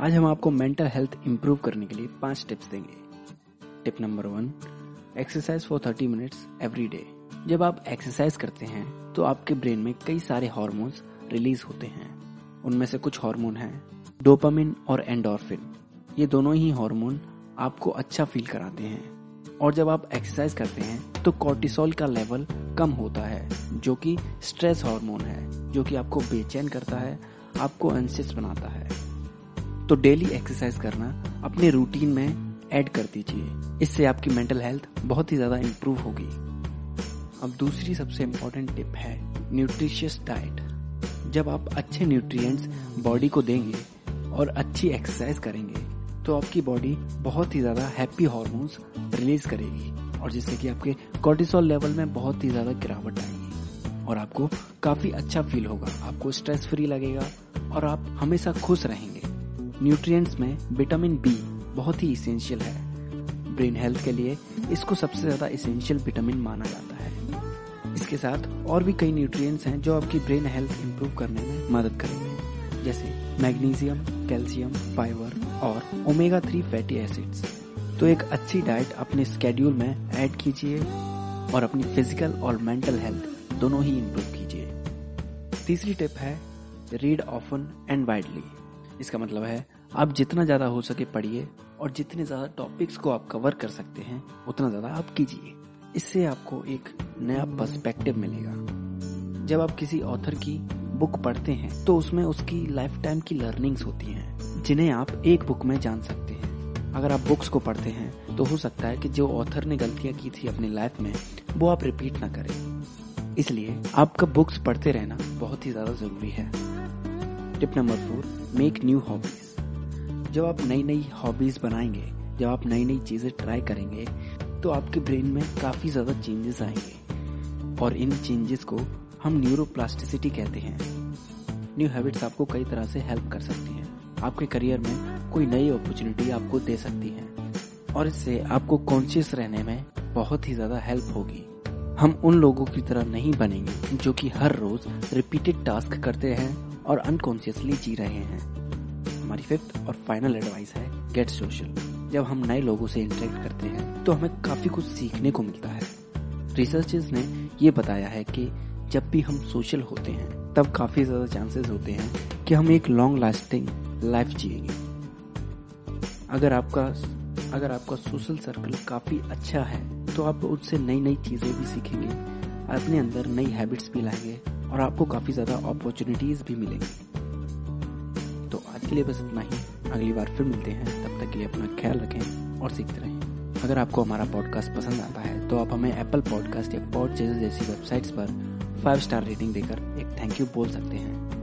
आज हम आपको मेंटल हेल्थ इंप्रूव करने के लिए पाँच टिप्स देंगे। Tip number one exercise for thirty minutes every day जब आप एक्सरसाइज करते हैं तो आपके ब्रेन में कई सारे हॉर्मोन्स रिलीज़ होते हैं। उनमें से कुछ हार्मोन हैं डोपामिन और एंडोरफिन ये दोनों ही हार्मोन आपको अच्छा फील कराते हैं। और जब आप एक्सरसाइज करते हैं तो कॉर्टिसोल का लेवल कम होता है, जो कि स्ट्रेस हार्मोन है, जो कि आपको बेचैन करता है, आपको एंसियस बनाता है। तो डेली एक्सरसाइज करना अपने रूटीन में ऐड कर दीजिए। इससे आपकी मेंटल हेल्थ बहुत ही ज़्यादा इंप्रूव होगी। अब दूसरी सबसे इम्पोर्टेंट टिप है न्यूट्रिशियस डाइट जब आप अच्छे न्यूट्रिएंट्स बॉडी को देंगे और अच्छी एक्सरसाइज करेंगे तो आपकी बॉडी बहुत ही ज़्यादा हैप्पी हॉर्मोन्स रिलीज़ करेगी और जिससे कि आपके कोर्टिसोल लेवल में बहुत ही ज़्यादा गिरावट आएगी और आपको काफ़ी अच्छा फील होगा। आपको स्ट्रेस फ्री लगेगा और आप हमेशा खुश रहेंगे। न्यूट्रिएंट्स में विटामिन बी बहुत ही इसेंशियल है। ब्रेन हेल्थ के लिए इसको सबसे ज़्यादा इसेंशियल विटामिन माना जाता है। इसके साथ और भी कई न्यूट्रिएंट्स हैं जो आपकी ब्रेन हेल्थ इंप्रूव करने में मदद करेंगे। जैसे मैग्नीशियम कैल्शियम फाइबर और ओमेगा थ्री फैटी एसिड्स तो एक अच्छी डाइट अपने स्केड्यूल में ऐड कीजिए और अपनी फ़िज़िकल और मेंटल हेल्थ दोनों ही इंप्रूव कीजिए। तीसरी टिप है रीड ऑफन एंड वाइडली इसका मतलब है, आप जितना ज़्यादा हो सके पढ़िए और जितने ज़्यादा टॉपिक्स को आप कवर कर सकते हैं, उतना ज़्यादा आप कीजिए। इससे आपको एक नया पर्सपेक्टिव मिलेगा। जब आप किसी ऑथर की बुक पढ़ते हैं तो उसमें उसकी लाइफ टाइम की लर्निंग्स होती हैं, जिन्हें आप एक बुक में जान सकते हैं। अगर आप बुक्स को पढ़ते हैं तो हो सकता है कि जो ऑथर ने गलतियाँ की थी अपनी लाइफ में, वो आप रिपीट ना करें। इसलिए आपका बुक्स पढ़ते रहना बहुत ही ज़्यादा ज़रूरी है। Tip number four make new hobbies जब आप नई नई हॉबीज बनाएँगे, जब आप नई नई चीज़ें ट्राई करेंगे तो आपके ब्रेन में काफ़ी ज़्यादा चेंजेस आएँगे। और इन चेंजेस को हम न्यूरोप्लास्टिसिटी कहते हैं। न्यू हैबिट्स आपको कई तरह से हेल्प कर सकती हैं। आपके करियर में कोई नई अपॉर्चुनिटी आपको दे सकती है। और इससे आपको कॉन्शियस रहने में बहुत ही ज़्यादा हेल्प होगी। हम उन लोगों की तरह नहीं बनेंगे जो कि हर रोज रिपीटेड टास्क करते हैं। और अनकॉन्शियसली जी रहे हैं। हमारी फिफ्थ और फाइनल एडवाइस है गेट सोशल जब हम नए लोगों से इंटरेक्ट करते हैं तो हमें काफ़ी कुछ सीखने को मिलता है। रिसर्चर्स ने ये बताया है कि जब भी हम सोशल होते हैं, तब काफ़ी ज़्यादा चांसेस होते हैं कि हम एक लॉन्ग लास्टिंग लाइफ जिएँगे। अगर आपका अगर आपका सोशल सर्कल काफ़ी अच्छा है तो आप उससे नई नई चीज़ें भी सीखेंगे, अपने अंदर नई हैबिट्स भी लाएँगे। और आपको काफ़ी ज़्यादा अपॉर्चुनिटीज़ भी मिलेंगी। तो आज के लिए बस इतना ही। अगली बार फिर मिलते हैं। तब तक के लिए अपना ख्याल रखें और सीखते रहें। अगर आपको हमारा पॉडकास्ट पसंद आता है तो आप हमें एप्पल पॉडकास्ट या पॉड जैसी वेबसाइट्स पर फाइव स्टार रेटिंग देकर एक थैंक यू बोल सकते हैं।